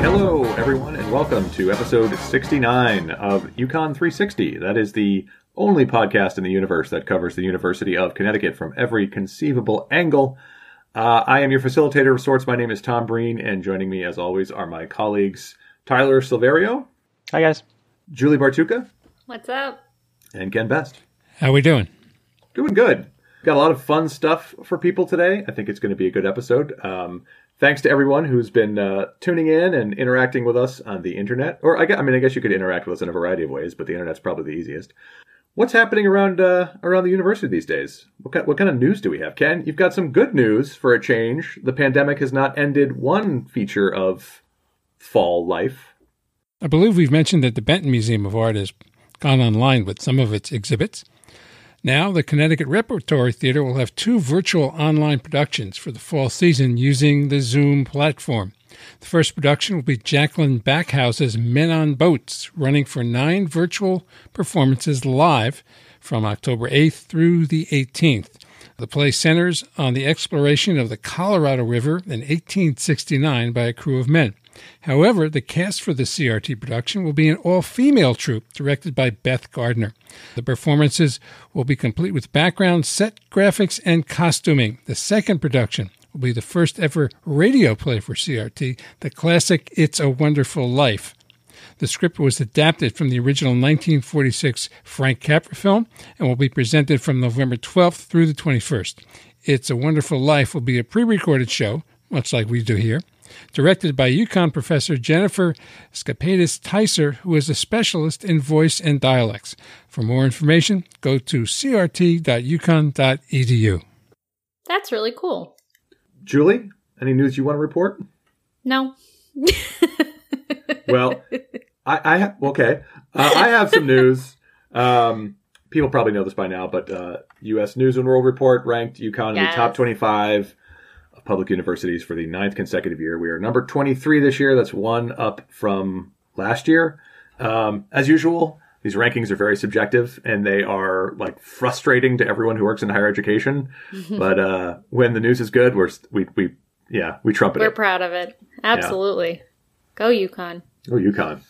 Hello, everyone, and welcome to episode 69 of UConn 360. That is the only podcast in the universe that covers the University of Connecticut from every conceivable angle. Uh, I am your facilitator of sorts. My name is Tom Breen, and joining me, as always, are my colleagues Tyler Silverio. Hi, guys. Julie Bartuca. What's up? And Ken Best. How are we doing? Doing good. Got a lot of fun stuff for people today. I think it's going to be a good episode. Um, thanks to everyone who's been uh, tuning in and interacting with us on the internet. Or I, guess, I mean, I guess you could interact with us in a variety of ways, but the internet's probably the easiest. What's happening around uh, around the university these days? What kind, what kind of news do we have, Ken? You've got some good news for a change. The pandemic has not ended one feature of fall life. I believe we've mentioned that the Benton Museum of Art has gone online with some of its exhibits. Now, the Connecticut Repertory Theater will have two virtual online productions for the fall season using the Zoom platform. The first production will be Jaclyn Backhaus's Men on Boats, running for nine virtual performances live from October 8th through the 18th. The play centers on the exploration of the Colorado River in 1869 by a crew of men. However, the cast for the CRT production will be an all female troupe directed by Beth Gardner. The performances will be complete with background, set graphics, and costuming. The second production will be the first ever radio play for CRT, the classic It's a Wonderful Life. The script was adapted from the original 1946 Frank Capra film and will be presented from November 12th through the 21st. It's a Wonderful Life will be a pre recorded show, much like we do here, directed by UConn professor Jennifer Scapetis-Tycer, who is a specialist in voice and dialects. For more information, go to crt.uconn.edu. That's really cool. Julie, any news you want to report? No. well, I, I ha- okay. Uh, I have some news. Um, people probably know this by now, but uh, U.S. News and World Report ranked UConn yes. in the top 25 of public universities for the ninth consecutive year. We are number 23 this year. That's one up from last year. Um, as usual, these rankings are very subjective and they are like frustrating to everyone who works in higher education. but uh, when the news is good, we're we we yeah we trumpet. It. We're it. proud of it. Absolutely. Yeah. Go UConn. Go UConn.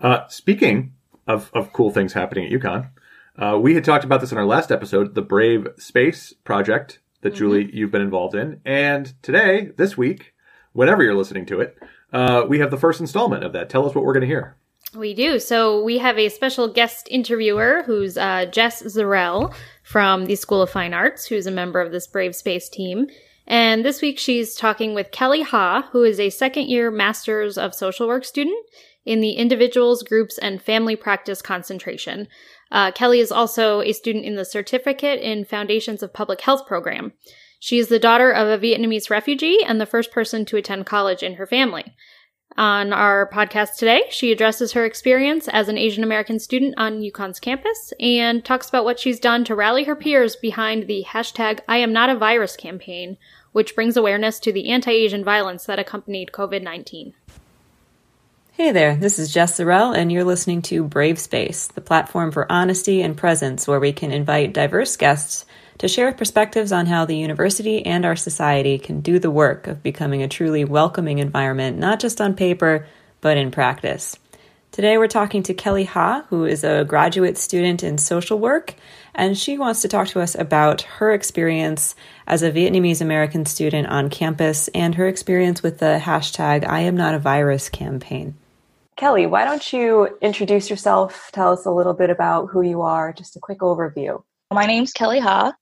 Uh, speaking of of cool things happening at UConn, uh, we had talked about this in our last episode, the Brave Space project that mm-hmm. Julie you've been involved in, and today, this week, whenever you're listening to it, uh, we have the first installment of that. Tell us what we're going to hear. We do. So we have a special guest interviewer who's uh, Jess Zarell from the School of Fine Arts, who's a member of this Brave Space team. And this week she's talking with Kelly Ha, who is a second year Masters of Social Work student in the Individuals, Groups, and Family Practice concentration. Uh, Kelly is also a student in the Certificate in Foundations of Public Health program. She is the daughter of a Vietnamese refugee and the first person to attend college in her family. On our podcast today, she addresses her experience as an Asian American student on UConn's campus and talks about what she's done to rally her peers behind the hashtag I am not a virus campaign, which brings awareness to the anti Asian violence that accompanied COVID 19. Hey there, this is Jess Sorrell, and you're listening to Brave Space, the platform for honesty and presence where we can invite diverse guests to share perspectives on how the university and our society can do the work of becoming a truly welcoming environment, not just on paper, but in practice. Today, we're talking to Kelly Ha, who is a graduate student in social work, and she wants to talk to us about her experience as a Vietnamese American student on campus and her experience with the hashtag I am not a virus campaign. Kelly, why don't you introduce yourself? Tell us a little bit about who you are, just a quick overview. My name's Kelly Ha.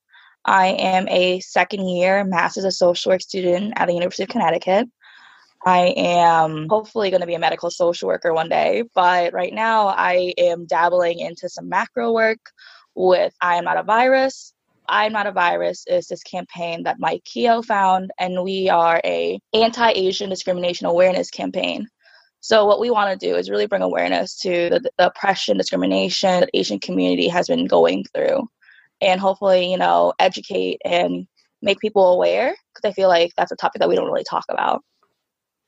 I am a second year Master's of Social Work student at the University of Connecticut. I am hopefully going to be a medical social worker one day, but right now I am dabbling into some macro work with I Am Not a Virus. I Am Not a Virus is this campaign that Mike Keo found, and we are a anti-Asian discrimination awareness campaign. So what we want to do is really bring awareness to the, the oppression, discrimination that Asian community has been going through and hopefully, you know, educate and make people aware because I feel like that's a topic that we don't really talk about.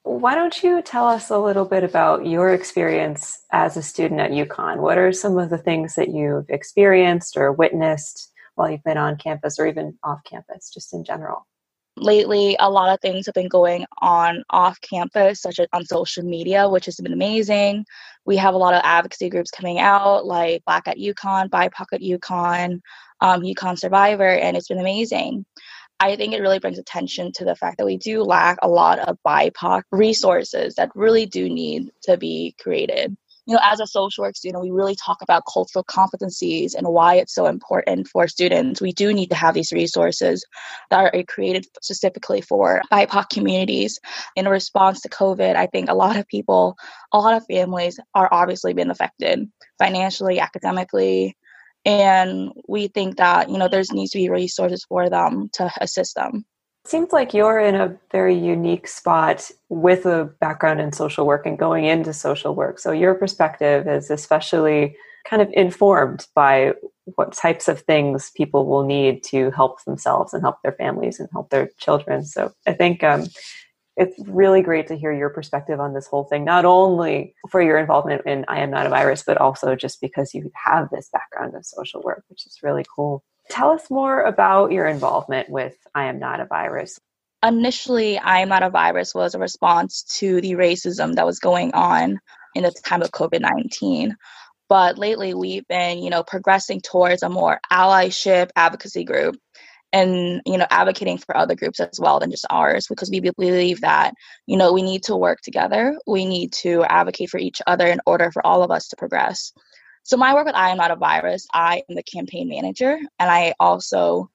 Why don't you tell us a little bit about your experience as a student at UConn? What are some of the things that you've experienced or witnessed while you've been on campus or even off campus, just in general? Lately a lot of things have been going on off campus such as on social media which has been amazing. We have a lot of advocacy groups coming out like black at UConn bipoc at UConn um, survivor and it's been amazing. I think it really brings attention to the fact that we do lack a lot of bipoc resources that really do need to be created you know, as a social work student, we really talk about cultural competencies and why it's so important for students. We do need to have these resources that are created specifically for BIPOC communities. In response to COVID, I think a lot of people, a lot of families are obviously being affected financially, academically, and we think that you know there's needs to be resources for them to assist them Seems like you're in a very unique spot with a background in social work and going into social work. So your perspective is especially kind of informed by what types of things people will need to help themselves and help their families and help their children. So I think um, it's really great to hear your perspective on this whole thing, not only for your involvement in I Am Not a Virus, but also just because you have this background of social work, which is really cool. Tell us more about your involvement with I Am Not a Virus. Initially, I Am Not a Virus was a response to the racism that was going on in the time of COVID 19. But lately, we've been, you know, progressing towards a more allyship advocacy group and you know advocating for other groups as well than just ours because we believe that you know we need to work together we need to advocate for each other in order for all of us to progress so my work with I Am Not a Virus, I am the campaign manager and I also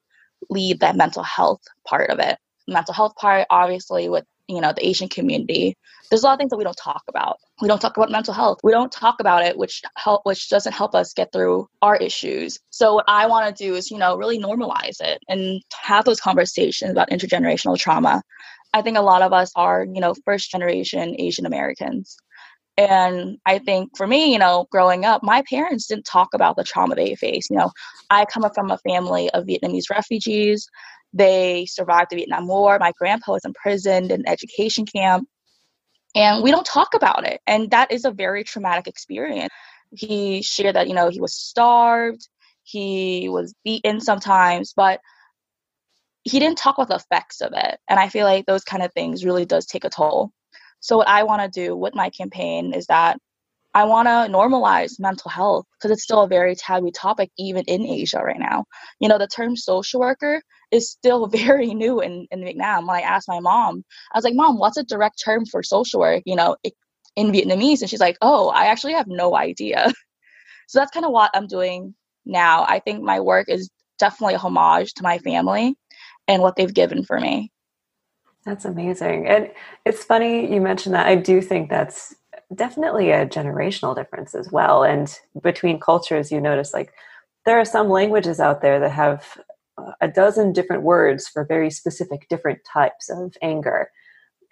lead that mental health part of it. Mental health part, obviously, with you know the Asian community, there's a lot of things that we don't talk about. We don't talk about mental health. We don't talk about it, which help, which doesn't help us get through our issues. So what I want to do is, you know, really normalize it and have those conversations about intergenerational trauma. I think a lot of us are, you know, first generation Asian Americans. And I think for me, you know, growing up, my parents didn't talk about the trauma they faced. You know, I come from a family of Vietnamese refugees. They survived the Vietnam War. My grandpa was imprisoned in education camp. And we don't talk about it. And that is a very traumatic experience. He shared that, you know, he was starved, he was beaten sometimes, but he didn't talk about the effects of it. And I feel like those kind of things really does take a toll. So what I want to do with my campaign is that I want to normalize mental health because it's still a very taboo topic even in Asia right now. You know, the term social worker is still very new in, in Vietnam. When I asked my mom, I was like, Mom, what's a direct term for social work, you know, in Vietnamese? And she's like, Oh, I actually have no idea. so that's kind of what I'm doing now. I think my work is definitely a homage to my family and what they've given for me. That's amazing. And it's funny you mentioned that. I do think that's definitely a generational difference as well. And between cultures, you notice like there are some languages out there that have uh, a dozen different words for very specific different types of anger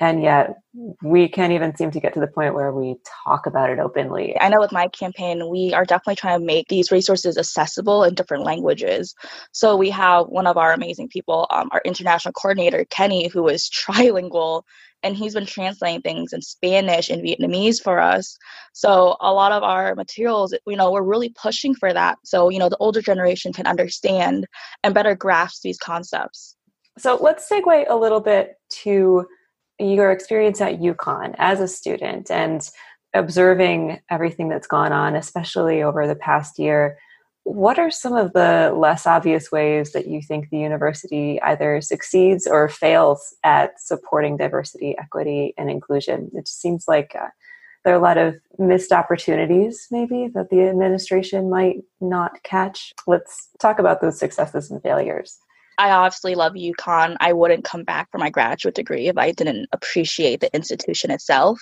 and yet we can't even seem to get to the point where we talk about it openly. I know with my campaign, we are definitely trying to make these resources accessible in different languages. So we have one of our amazing people, um, our international coordinator, Kenny, who is trilingual, and he's been translating things in Spanish and Vietnamese for us. So a lot of our materials, you know, we're really pushing for that. So, you know, the older generation can understand and better grasp these concepts. So let's segue a little bit to your experience at UConn as a student and observing everything that's gone on, especially over the past year, what are some of the less obvious ways that you think the university either succeeds or fails at supporting diversity, equity, and inclusion? It seems like uh, there are a lot of missed opportunities, maybe, that the administration might not catch. Let's talk about those successes and failures. I obviously love UConn. I wouldn't come back for my graduate degree if I didn't appreciate the institution itself.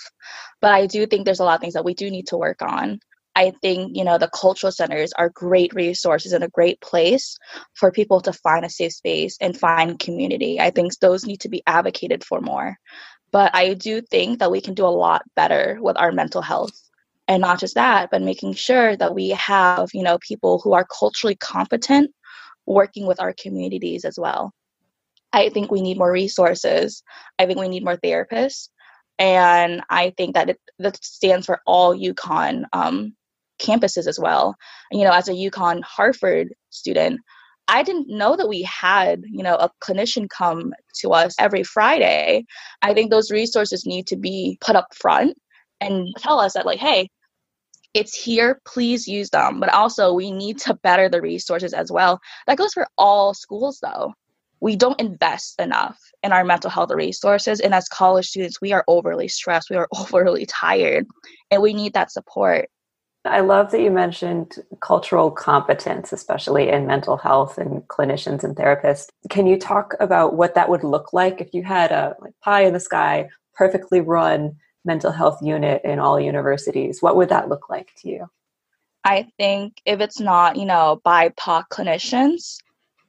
But I do think there's a lot of things that we do need to work on. I think, you know, the cultural centers are great resources and a great place for people to find a safe space and find community. I think those need to be advocated for more. But I do think that we can do a lot better with our mental health. And not just that, but making sure that we have, you know, people who are culturally competent working with our communities as well. I think we need more resources. I think we need more therapists. And I think that it that stands for all UConn um, campuses as well. You know, as a UConn Hartford student, I didn't know that we had, you know, a clinician come to us every Friday. I think those resources need to be put up front and tell us that like, hey, it's here, please use them. But also we need to better the resources as well. That goes for all schools though. We don't invest enough in our mental health resources. And as college students, we are overly stressed, we are overly tired, and we need that support. I love that you mentioned cultural competence, especially in mental health and clinicians and therapists. Can you talk about what that would look like if you had a like pie in the sky, perfectly run mental health unit in all universities? What would that look like to you? I think if it's not, you know, BIPOC clinicians,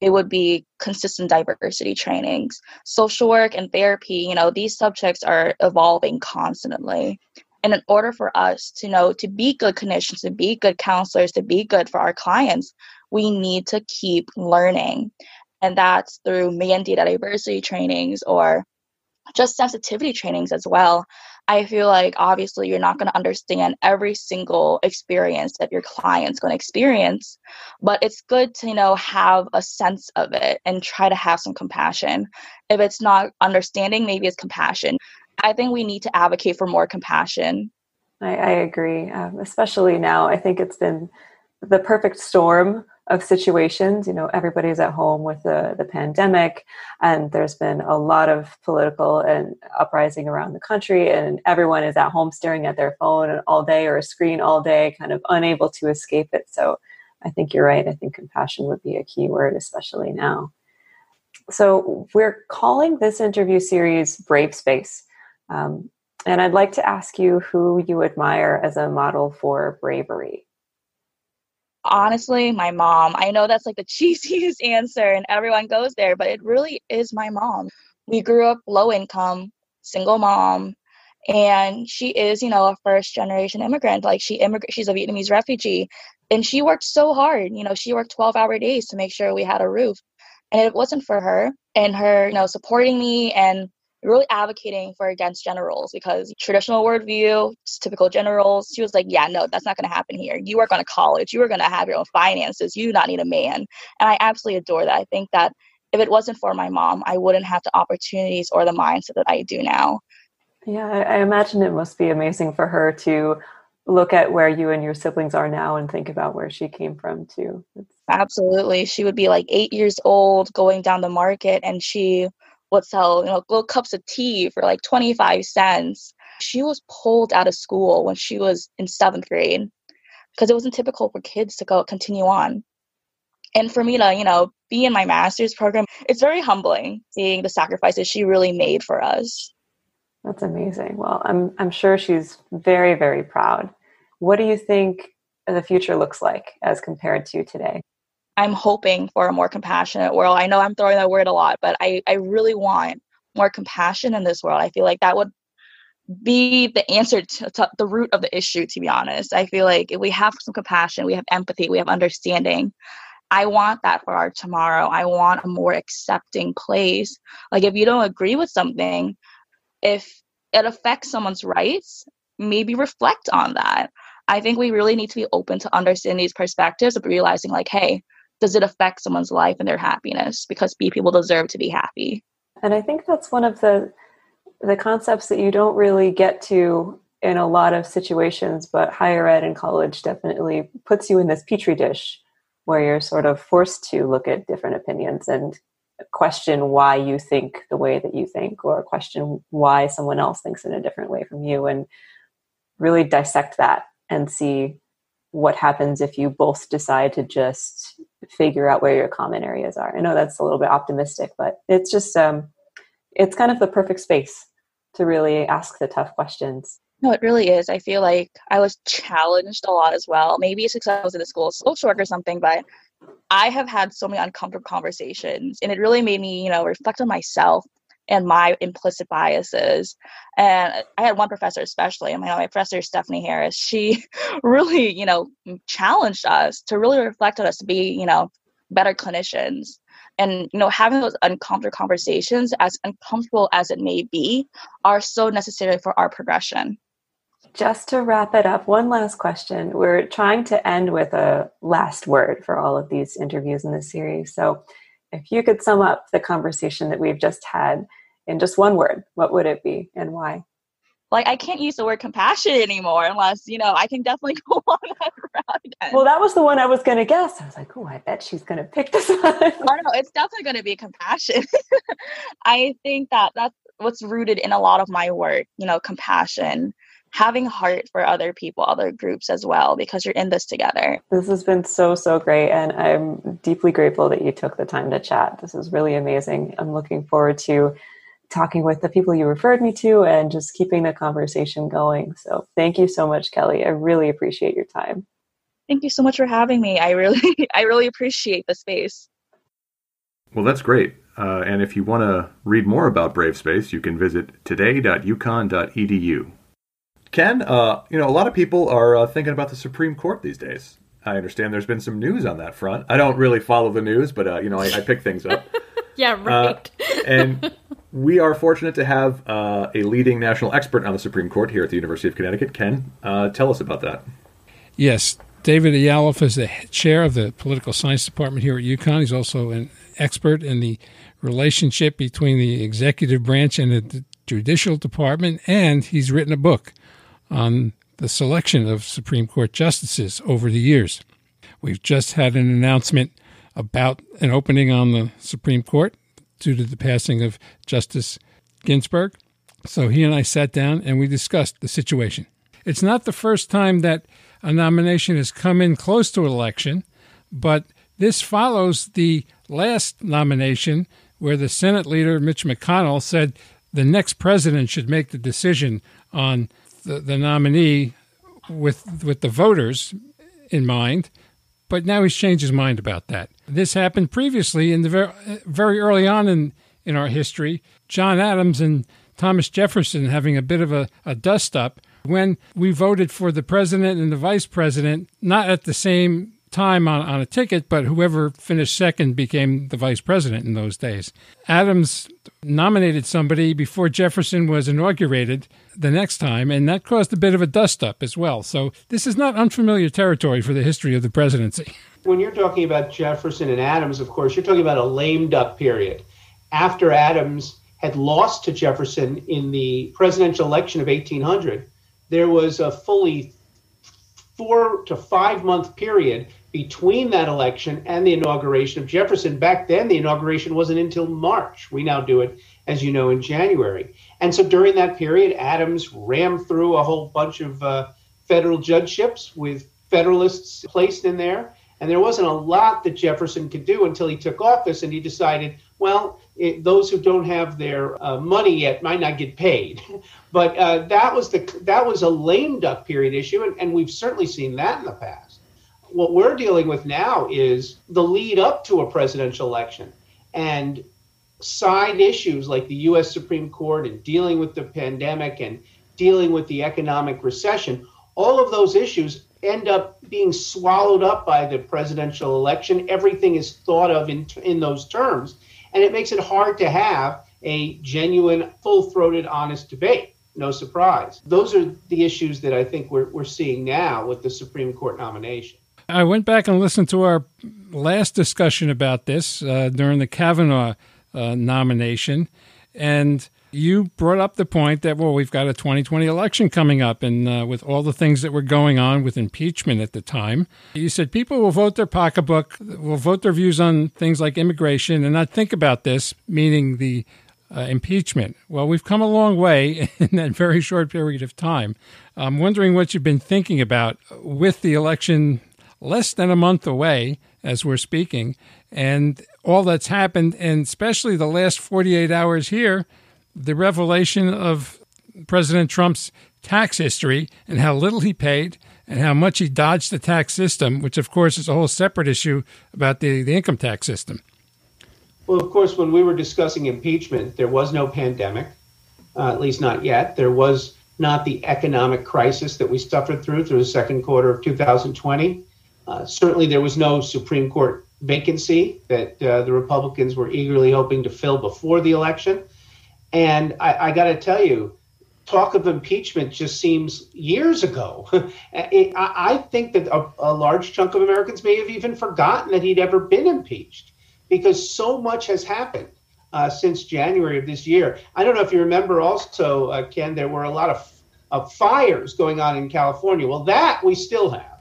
it would be consistent diversity trainings. Social work and therapy, you know, these subjects are evolving constantly. And in order for us to know to be good clinicians, to be good counselors, to be good for our clients, we need to keep learning. And that's through mandated diversity trainings or just sensitivity trainings as well. I feel like obviously you're not going to understand every single experience that your client's going to experience, but it's good to you know have a sense of it and try to have some compassion. If it's not understanding, maybe it's compassion. I think we need to advocate for more compassion. I, I agree, um, especially now. I think it's been the perfect storm of situations. You know, everybody's at home with the, the pandemic, and there's been a lot of political and uprising around the country, and everyone is at home staring at their phone all day or a screen all day, kind of unable to escape it. So I think you're right. I think compassion would be a key word, especially now. So we're calling this interview series Brave Space. Um, and I'd like to ask you who you admire as a model for bravery. Honestly, my mom. I know that's like the cheesiest answer, and everyone goes there, but it really is my mom. We grew up low income, single mom, and she is, you know, a first generation immigrant. Like she immigrant, she's a Vietnamese refugee, and she worked so hard. You know, she worked twelve hour days to make sure we had a roof, and it wasn't for her and her, you know, supporting me and really advocating for against gender roles because traditional worldview, typical gender roles, she was like, yeah, no, that's not going to happen here. You are going to college. You are going to have your own finances. You do not need a man. And I absolutely adore that. I think that if it wasn't for my mom, I wouldn't have the opportunities or the mindset that I do now. Yeah, I imagine it must be amazing for her to look at where you and your siblings are now and think about where she came from too. It's- Absolutely. She would be like eight years old going down the market and she would sell, you know, little cups of tea for like 25 cents. She was pulled out of school when she was in seventh grade because it wasn't typical for kids to go continue on. And for me to, you know, be in my master's program, it's very humbling seeing the sacrifices she really made for us. That's amazing. Well, I'm I'm sure she's very very proud. What do you think the future looks like as compared to today? I'm hoping for a more compassionate world. I know I'm throwing that word a lot, but I, I really want more compassion in this world. I feel like that would be the answer to, to, the root of the issue, to be honest. I feel like if we have some compassion, we have empathy, we have understanding. I want that for our tomorrow. I want a more accepting place. Like, if you don't agree with something, if it affects someone's rights, maybe reflect on that. I think we really need to be open to understanding these perspectives of realizing, like, hey, does it affect someone's life and their happiness? Because people deserve to be happy. And i think that's one of the the concepts that you don't really get to in a lot of situations but higher ed and college definitely puts you in this petri dish where you're sort of forced to look at different opinions and question why you think the way that you think or question why someone else thinks in a different way from you and really dissect that and see what happens if you both decide to just figure out where your common areas are. I know that's a little bit optimistic, but it's just um, it's kind of the perfect space to really ask the tough questions. No, it really is. I feel like I was challenged a lot as well. Maybe it's because I was in the school social work or something, but I have had so many uncomfortable conversations, and it really made me, you know, reflect on myself and my implicit biases. And I had one professor, especially, I mean, my professor Stephanie Harris. She really, you know, challenged us to really reflect on us to be, you know, better clinicians. And you know, having those uncomfortable conversations, as uncomfortable as it may be, are so necessary for our progression. Just to wrap it up, one last question. We're trying to end with a last word for all of these interviews in this series. So, if you could sum up the conversation that we've just had in just one word, what would it be and why? Like I can't use the word compassion anymore unless, you know, I can definitely go on that route again. Well, that was the one I was going to guess. I was like, oh, I bet she's going to pick this one. I know. It's definitely going to be compassion. I think that that's what's rooted in a lot of my work, you know, compassion, having heart for other people, other groups as well, because you're in this together. This has been so, so great. And I'm deeply grateful that you took the time to chat. This is really amazing. I'm looking forward to talking with the people you referred me to and just keeping the conversation going. So thank you so much, Kelly. I really appreciate your time. Thank you so much for having me. I really, I really appreciate the space. Well, that's great. Uh, and if you want to read more about Brave Space, you can visit today.uconn.edu. Ken, uh, you know, a lot of people are uh, thinking about the Supreme Court these days. I understand there's been some news on that front. I don't really follow the news, but uh, you know, I, I pick things up. yeah, right. Uh, and we are fortunate to have uh, a leading national expert on the Supreme Court here at the University of Connecticut. Ken, uh, tell us about that. Yes, David Yalof is the chair of the political science department here at UConn. He's also an expert in the relationship between the executive branch and the judicial department, and he's written a book on the selection of Supreme Court justices over the years. We've just had an announcement about an opening on the Supreme Court due to the passing of Justice Ginsburg. So he and I sat down and we discussed the situation. It's not the first time that a nomination has come in close to an election, but this follows the last nomination where the Senate leader, Mitch McConnell, said the next president should make the decision on the, the nominee with, with the voters in mind. But now he's changed his mind about that. This happened previously in the very, very early on in, in our history. John Adams and Thomas Jefferson having a bit of a, a dust up when we voted for the president and the vice president, not at the same time on, on a ticket, but whoever finished second became the vice president in those days. Adams nominated somebody before Jefferson was inaugurated the next time, and that caused a bit of a dust up as well. So this is not unfamiliar territory for the history of the presidency. When you're talking about Jefferson and Adams, of course, you're talking about a lame duck period. After Adams had lost to Jefferson in the presidential election of 1800, there was a fully four to five month period between that election and the inauguration of Jefferson. Back then, the inauguration wasn't until March. We now do it, as you know, in January. And so during that period, Adams rammed through a whole bunch of uh, federal judgeships with Federalists placed in there. And there wasn't a lot that Jefferson could do until he took office and he decided, well, it, those who don't have their uh, money yet might not get paid. but uh, that was the that was a lame duck period issue, and, and we've certainly seen that in the past. What we're dealing with now is the lead up to a presidential election and side issues like the U.S. Supreme Court and dealing with the pandemic and dealing with the economic recession. All of those issues end up being swallowed up by the presidential election. Everything is thought of in, in those terms. And it makes it hard to have a genuine, full throated, honest debate. No surprise. Those are the issues that I think we're, we're seeing now with the Supreme Court nomination. I went back and listened to our last discussion about this uh, during the Kavanaugh uh, nomination. And you brought up the point that well we've got a 2020 election coming up and uh, with all the things that were going on with impeachment at the time. You said people will vote their pocketbook will vote their views on things like immigration and not think about this meaning the uh, impeachment. Well we've come a long way in that very short period of time. I'm wondering what you've been thinking about with the election less than a month away as we're speaking and all that's happened and especially the last 48 hours here the revelation of President Trump's tax history and how little he paid and how much he dodged the tax system, which, of course, is a whole separate issue about the, the income tax system. Well, of course, when we were discussing impeachment, there was no pandemic, uh, at least not yet. There was not the economic crisis that we suffered through through the second quarter of 2020. Uh, certainly, there was no Supreme Court vacancy that uh, the Republicans were eagerly hoping to fill before the election. And I, I got to tell you, talk of impeachment just seems years ago. it, I, I, think that a, a, large chunk of Americans may have even forgotten that he'd ever been impeached because so much has happened uh, since January of this year. I don't know if you remember also, uh, Ken, there were a lot of, of fires going on in California. Well, that we still have.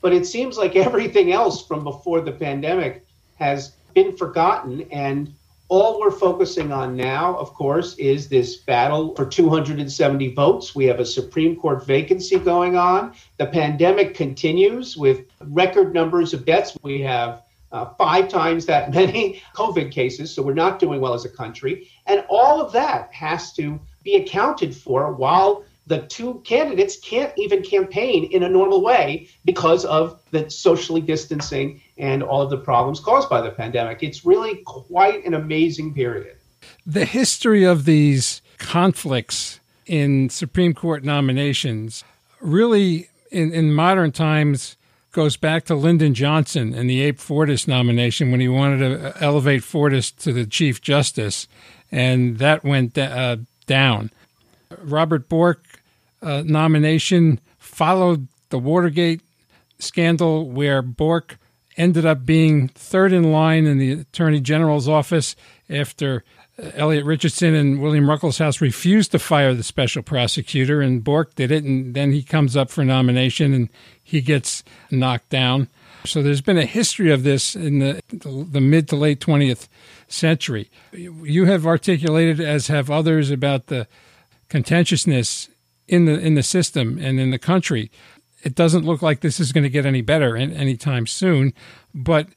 But it seems like everything else from before the pandemic has been forgotten. And all we're focusing on now, of course, is this battle for 270 votes. We have a Supreme Court vacancy going on. The pandemic continues with record numbers of deaths. We have uh, five times that many COVID cases, so we're not doing well as a country. And all of that has to be accounted for while the two candidates can't even campaign in a normal way because of the socially distancing and all of the problems caused by the pandemic. It's really quite an amazing period. The history of these conflicts in Supreme Court nominations really, in, in modern times, goes back to Lyndon Johnson and the Abe Fortas nomination when he wanted to elevate Fortas to the Chief Justice, and that went uh, down. Robert Bork uh, nomination followed the Watergate scandal, where Bork ended up being third in line in the Attorney General's office after uh, Elliot Richardson and William Ruckelshaus refused to fire the special prosecutor, and Bork did it, and then he comes up for nomination and he gets knocked down. So there's been a history of this in the, the mid to late 20th century. You have articulated, as have others, about the contentiousness in the in the system and in the country. It doesn't look like this is going to get any better anytime soon. But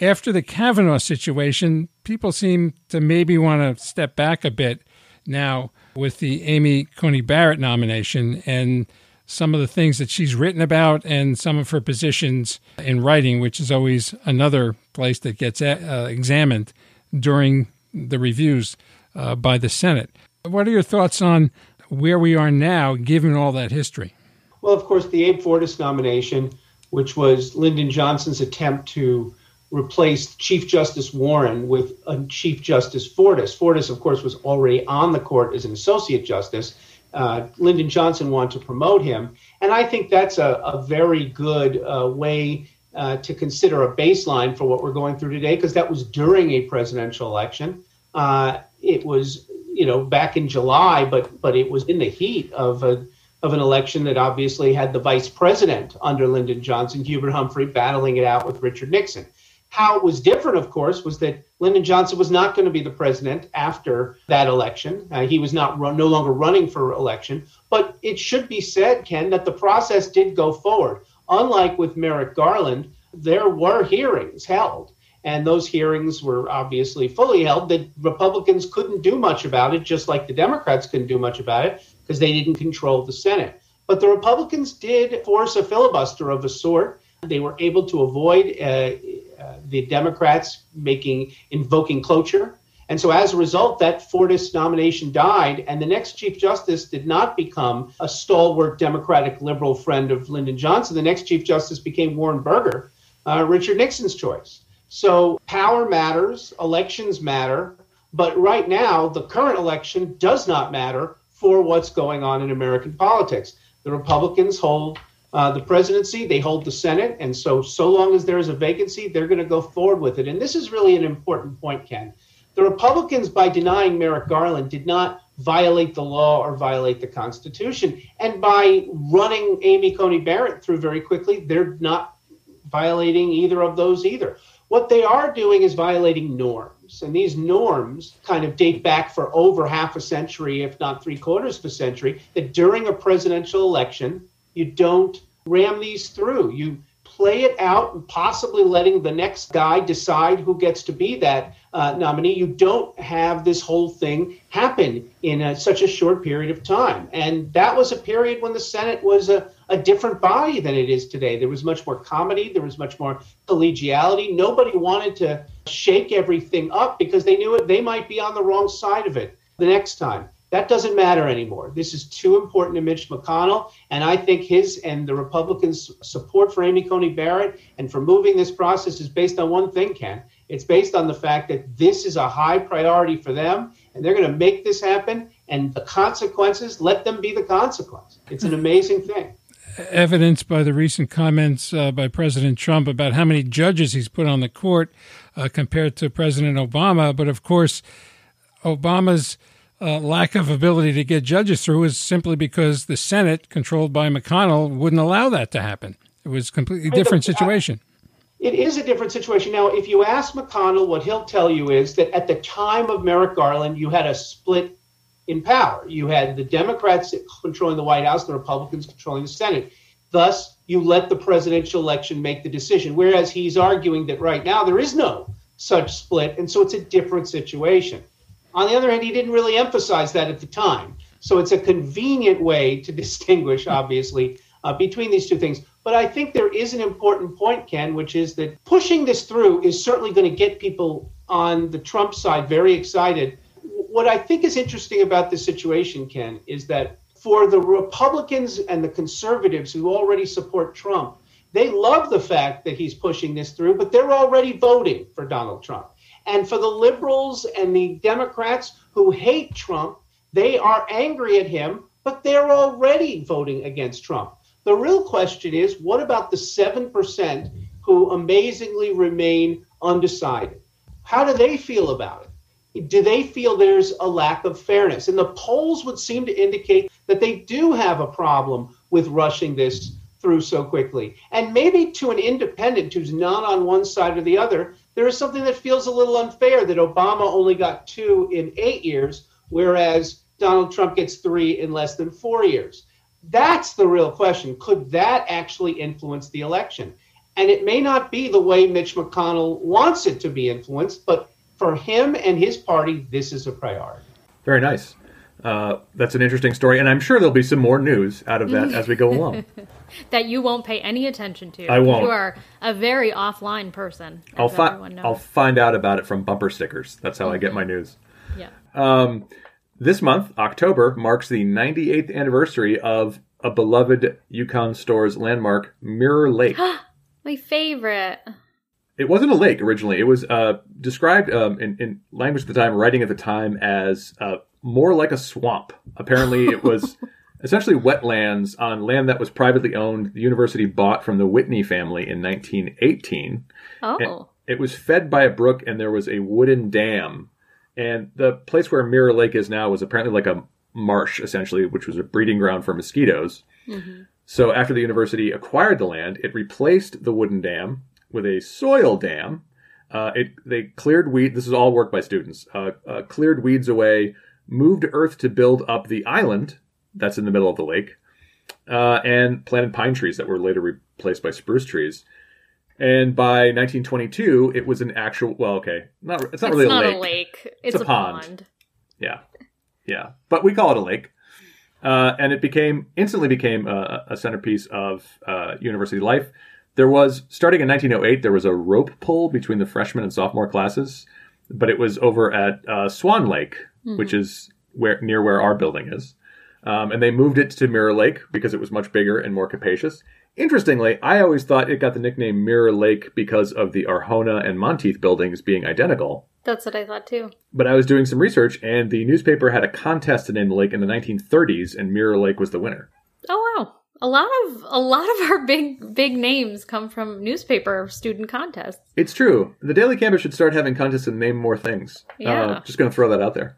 after the Kavanaugh situation, people seem to maybe want to step back a bit now with the Amy Coney Barrett nomination and some of the things that she's written about and some of her positions in writing, which is always another place that gets uh, examined during the reviews uh, by the Senate. What are your thoughts on where we are now, given all that history? Well, of course, the Abe Fortas nomination, which was Lyndon Johnson's attempt to replace Chief Justice Warren with Chief Justice Fortas. Fortas, of course, was already on the court as an associate justice. Uh, Lyndon Johnson wanted to promote him. And I think that's a, a very good uh, way uh, to consider a baseline for what we're going through today, because that was during a presidential election. Uh, it was you know back in July, but but it was in the heat of a of an election that obviously had the vice president under Lyndon Johnson, Hubert Humphrey, battling it out with Richard Nixon. How it was different, of course, was that Lyndon Johnson was not going to be the president after that election. Uh, he was not run, no longer running for election. But it should be said, Ken, that the process did go forward. Unlike with Merrick Garland, there were hearings held and those hearings were obviously fully held. The Republicans couldn't do much about it, just like the Democrats couldn't do much about it because they didn't control the Senate. But the Republicans did force a filibuster of a sort. They were able to avoid uh, uh, the Democrats making invoking cloture. And so as a result, that Fortas nomination died, and the next Chief Justice did not become a stalwart Democratic liberal friend of Lyndon Johnson. The next Chief Justice became Warren Burger, uh, Richard Nixon's choice. So power matters, elections matter, but right now, the current election does not matter for what's going on in American politics. The Republicans hold uh, the presidency, they hold the Senate, and so so long as there is a vacancy, they're going to go forward with it. And this is really an important point, Ken. The Republicans, by denying Merrick Garland, did not violate the law or violate the Constitution. And by running Amy Coney Barrett through very quickly, they're not violating either of those either. What they are doing is violating norms. And these norms kind of date back for over half a century, if not three quarters of a century, that during a presidential election, you don't ram these through. You play it out and possibly letting the next guy decide who gets to be that uh, nominee. You don't have this whole thing happen in a, such a short period of time. And that was a period when the Senate was a, a different body than it is today. There was much more comedy, there was much more collegiality. Nobody wanted to shake everything up because they knew it, they might be on the wrong side of it the next time. That doesn't matter anymore. This is too important to Mitch McConnell. And I think his and the Republicans' support for Amy Coney Barrett and for moving this process is based on one thing, Ken. It's based on the fact that this is a high priority for them and they're going to make this happen. And the consequences, let them be the consequence. It's an amazing thing. Evidenced by the recent comments uh, by President Trump about how many judges he's put on the court uh, compared to President Obama. But of course, Obama's uh, lack of ability to get judges through is simply because the Senate, controlled by McConnell, wouldn't allow that to happen. It was a completely different situation. It is a different situation. Now, if you ask McConnell, what he'll tell you is that at the time of Merrick Garland, you had a split in power. You had the Democrats controlling the White House, the Republicans controlling the Senate. Thus, you let the presidential election make the decision. Whereas he's arguing that right now there is no such split, and so it's a different situation. On the other hand, he didn't really emphasize that at the time. So it's a convenient way to distinguish, obviously, uh, between these two things. But I think there is an important point, Ken, which is that pushing this through is certainly going to get people on the Trump side very excited. What I think is interesting about this situation, Ken, is that for the Republicans and the conservatives who already support Trump, they love the fact that he's pushing this through, but they're already voting for Donald Trump. And for the liberals and the Democrats who hate Trump, they are angry at him, but they're already voting against Trump. The real question is what about the 7% who amazingly remain undecided? How do they feel about it? Do they feel there's a lack of fairness? And the polls would seem to indicate that they do have a problem with rushing this through so quickly. And maybe to an independent who's not on one side or the other, there is something that feels a little unfair that Obama only got two in eight years, whereas Donald Trump gets three in less than four years. That's the real question. Could that actually influence the election? And it may not be the way Mitch McConnell wants it to be influenced, but for him and his party, this is a priority. Very nice. Uh, that's an interesting story, and I'm sure there'll be some more news out of that as we go along. that you won't pay any attention to. I won't. You are a very offline person. I'll, fi- I'll find out about it from bumper stickers. That's how mm-hmm. I get my news. Yeah. Um, this month, October, marks the 98th anniversary of a beloved UConn Storrs landmark, Mirror Lake. my favorite. It wasn't a lake originally. It was uh, described um, in, in, language at the time, writing at the time, as uh, more like a swamp. Apparently, it was essentially wetlands on land that was privately owned. The university bought from the Whitney family in 1918. Oh. And it was fed by a brook, and there was a wooden dam. And the place where Mirror Lake is now was apparently like a marsh, essentially, which was a breeding ground for mosquitoes. Mm-hmm. So after the university acquired the land, it replaced the wooden dam with a soil dam. Uh, it they cleared weed. This is all work by students. Uh, uh, cleared weeds away, moved to earth to build up the island that's in the middle of the lake, uh, and planted pine trees that were later replaced by spruce trees. And by 1922, it was an actual. Well, okay, not it's not it's really not a lake. A lake. It's, it's a, a pond. pond. Yeah, yeah, but we call it a lake. Uh, and it became instantly became a, a centerpiece of uh, university life. There was starting in 1908, there was a rope pull between the freshman and sophomore classes, but it was over at uh, Swan Lake, mm-hmm. which is where near where our building is. Um, and they moved it to Mirror Lake because it was much bigger and more capacious. Interestingly, I always thought it got the nickname Mirror Lake because of the Arjona and Monteith buildings being identical. That's what I thought too. But I was doing some research, and the newspaper had a contest to name the lake in the 1930s, and Mirror Lake was the winner. Oh wow! A lot of a lot of our big big names come from newspaper student contests. It's true. The Daily Campus should start having contests and name more things. Yeah. Uh, just going to throw that out there.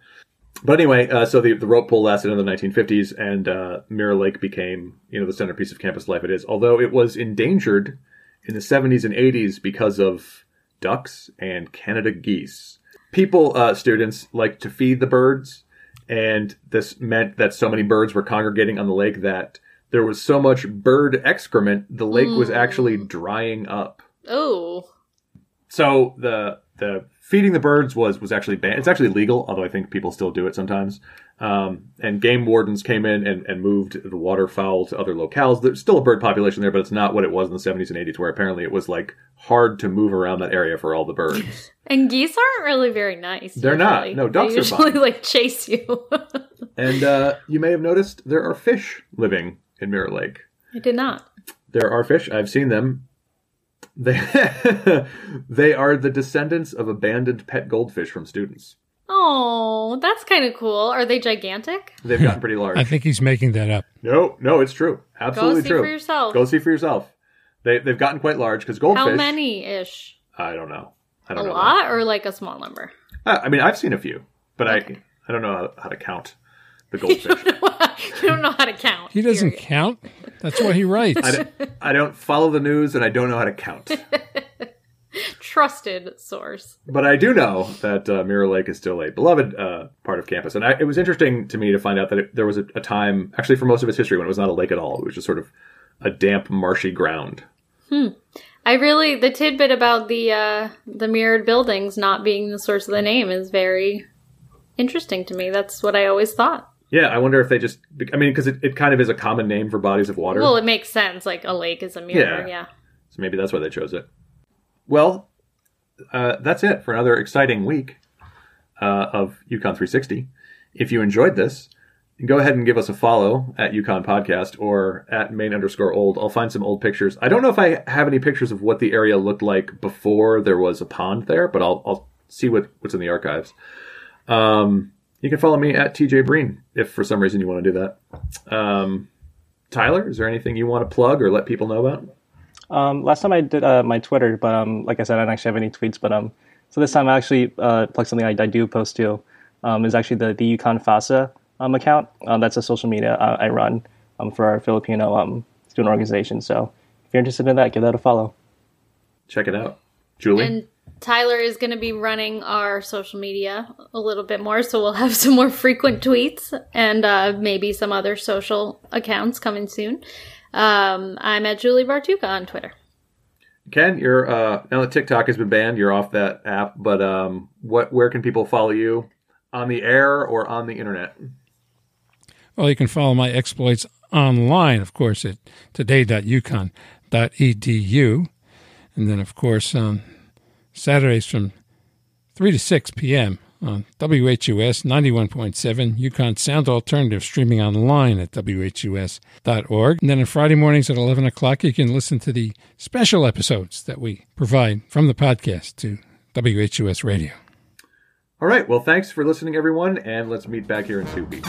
But anyway, uh, so the, the rope pull lasted in the 1950s, and uh, Mirror Lake became, you know, the centerpiece of campus life it is. Although it was endangered in the 70s and 80s because of ducks and Canada geese. People, uh, students, like to feed the birds, and this meant that so many birds were congregating on the lake that there was so much bird excrement, the lake mm. was actually drying up. Oh. So the the feeding the birds was was actually banned. It's actually legal, although I think people still do it sometimes. Um, and game wardens came in and, and moved the waterfowl to other locales. There's still a bird population there, but it's not what it was in the 70s and 80s, where apparently it was like hard to move around that area for all the birds. and geese aren't really very nice. They're usually. not. No, ducks they are usually fine. like chase you. and uh, you may have noticed there are fish living in Mirror Lake. I did not. There are fish. I've seen them. They they are the descendants of abandoned pet goldfish from students. Oh, that's kind of cool. Are they gigantic? They've gotten pretty large. I think he's making that up. no, no, it's true. Absolutely Go see true. for yourself. Go see for yourself. They they've gotten quite large because goldfish. How many ish? I don't know. I A don't know. A lot or like a small number? Uh, I mean, I've seen a few, but I I don't know how, how to count the goldfish. you don't know how to count. He doesn't period. count. That's what he writes. I, don't, I don't follow the news and I don't know how to count. Trusted source. But I do know that uh, Mirror Lake is still a beloved uh, part of campus, and I, it was interesting to me to find out that it, there was a, a time, actually, for most of its history, when it was not a lake at all. It was just sort of a damp, marshy ground. Hmm. I really the tidbit about the uh the mirrored buildings not being the source of the name is very interesting to me. That's what I always thought. Yeah, I wonder if they just, I mean, because it, it kind of is a common name for bodies of water. Well, it makes sense. Like a lake is a mirror. Yeah. Yeah. So maybe that's why they chose it. Well, uh, that's it for another exciting week uh, of UConn 360. If you enjoyed this, go ahead and give us a follow at UConn Podcast or at main underscore old. I'll find some old pictures. I don't know if I have any pictures of what the area looked like before there was a pond there, but I'll, I'll see what, what's in the archives. Um, you can follow me at TJ Breen if for some reason you want to do that. Um, Tyler, is there anything you want to plug or let people know about? Um, last time I did uh, my Twitter, but um, like I said, I don't actually have any tweets. But um, so this time I actually uh, plugged something I, I do post to. Um, is actually the the UConn FASA um, account. Um, that's a social media uh, I run um, for our Filipino um, student organization. So if you're interested in that, give that a follow. Check it out. Julie? And Tyler is going to be running our social media a little bit more, so we'll have some more frequent tweets and uh, maybe some other social accounts coming soon. Um, I'm at Julie Bartucca on Twitter. Ken, you're uh, now that TikTok has been banned, you're off that app. But um, what? Where can people follow you on the air or on the internet? Well, you can follow my exploits online, of course, at today.uconn.edu. And then, of course, on Saturdays from 3 to 6 p.m. on WHUS 91.7, UConn Sound Alternative, streaming online at WHUS.org. And then on Friday mornings at 11 o'clock, you can listen to the special episodes that we provide from the podcast to WHUS Radio. All right. Well, thanks for listening, everyone, and let's meet back here in two weeks.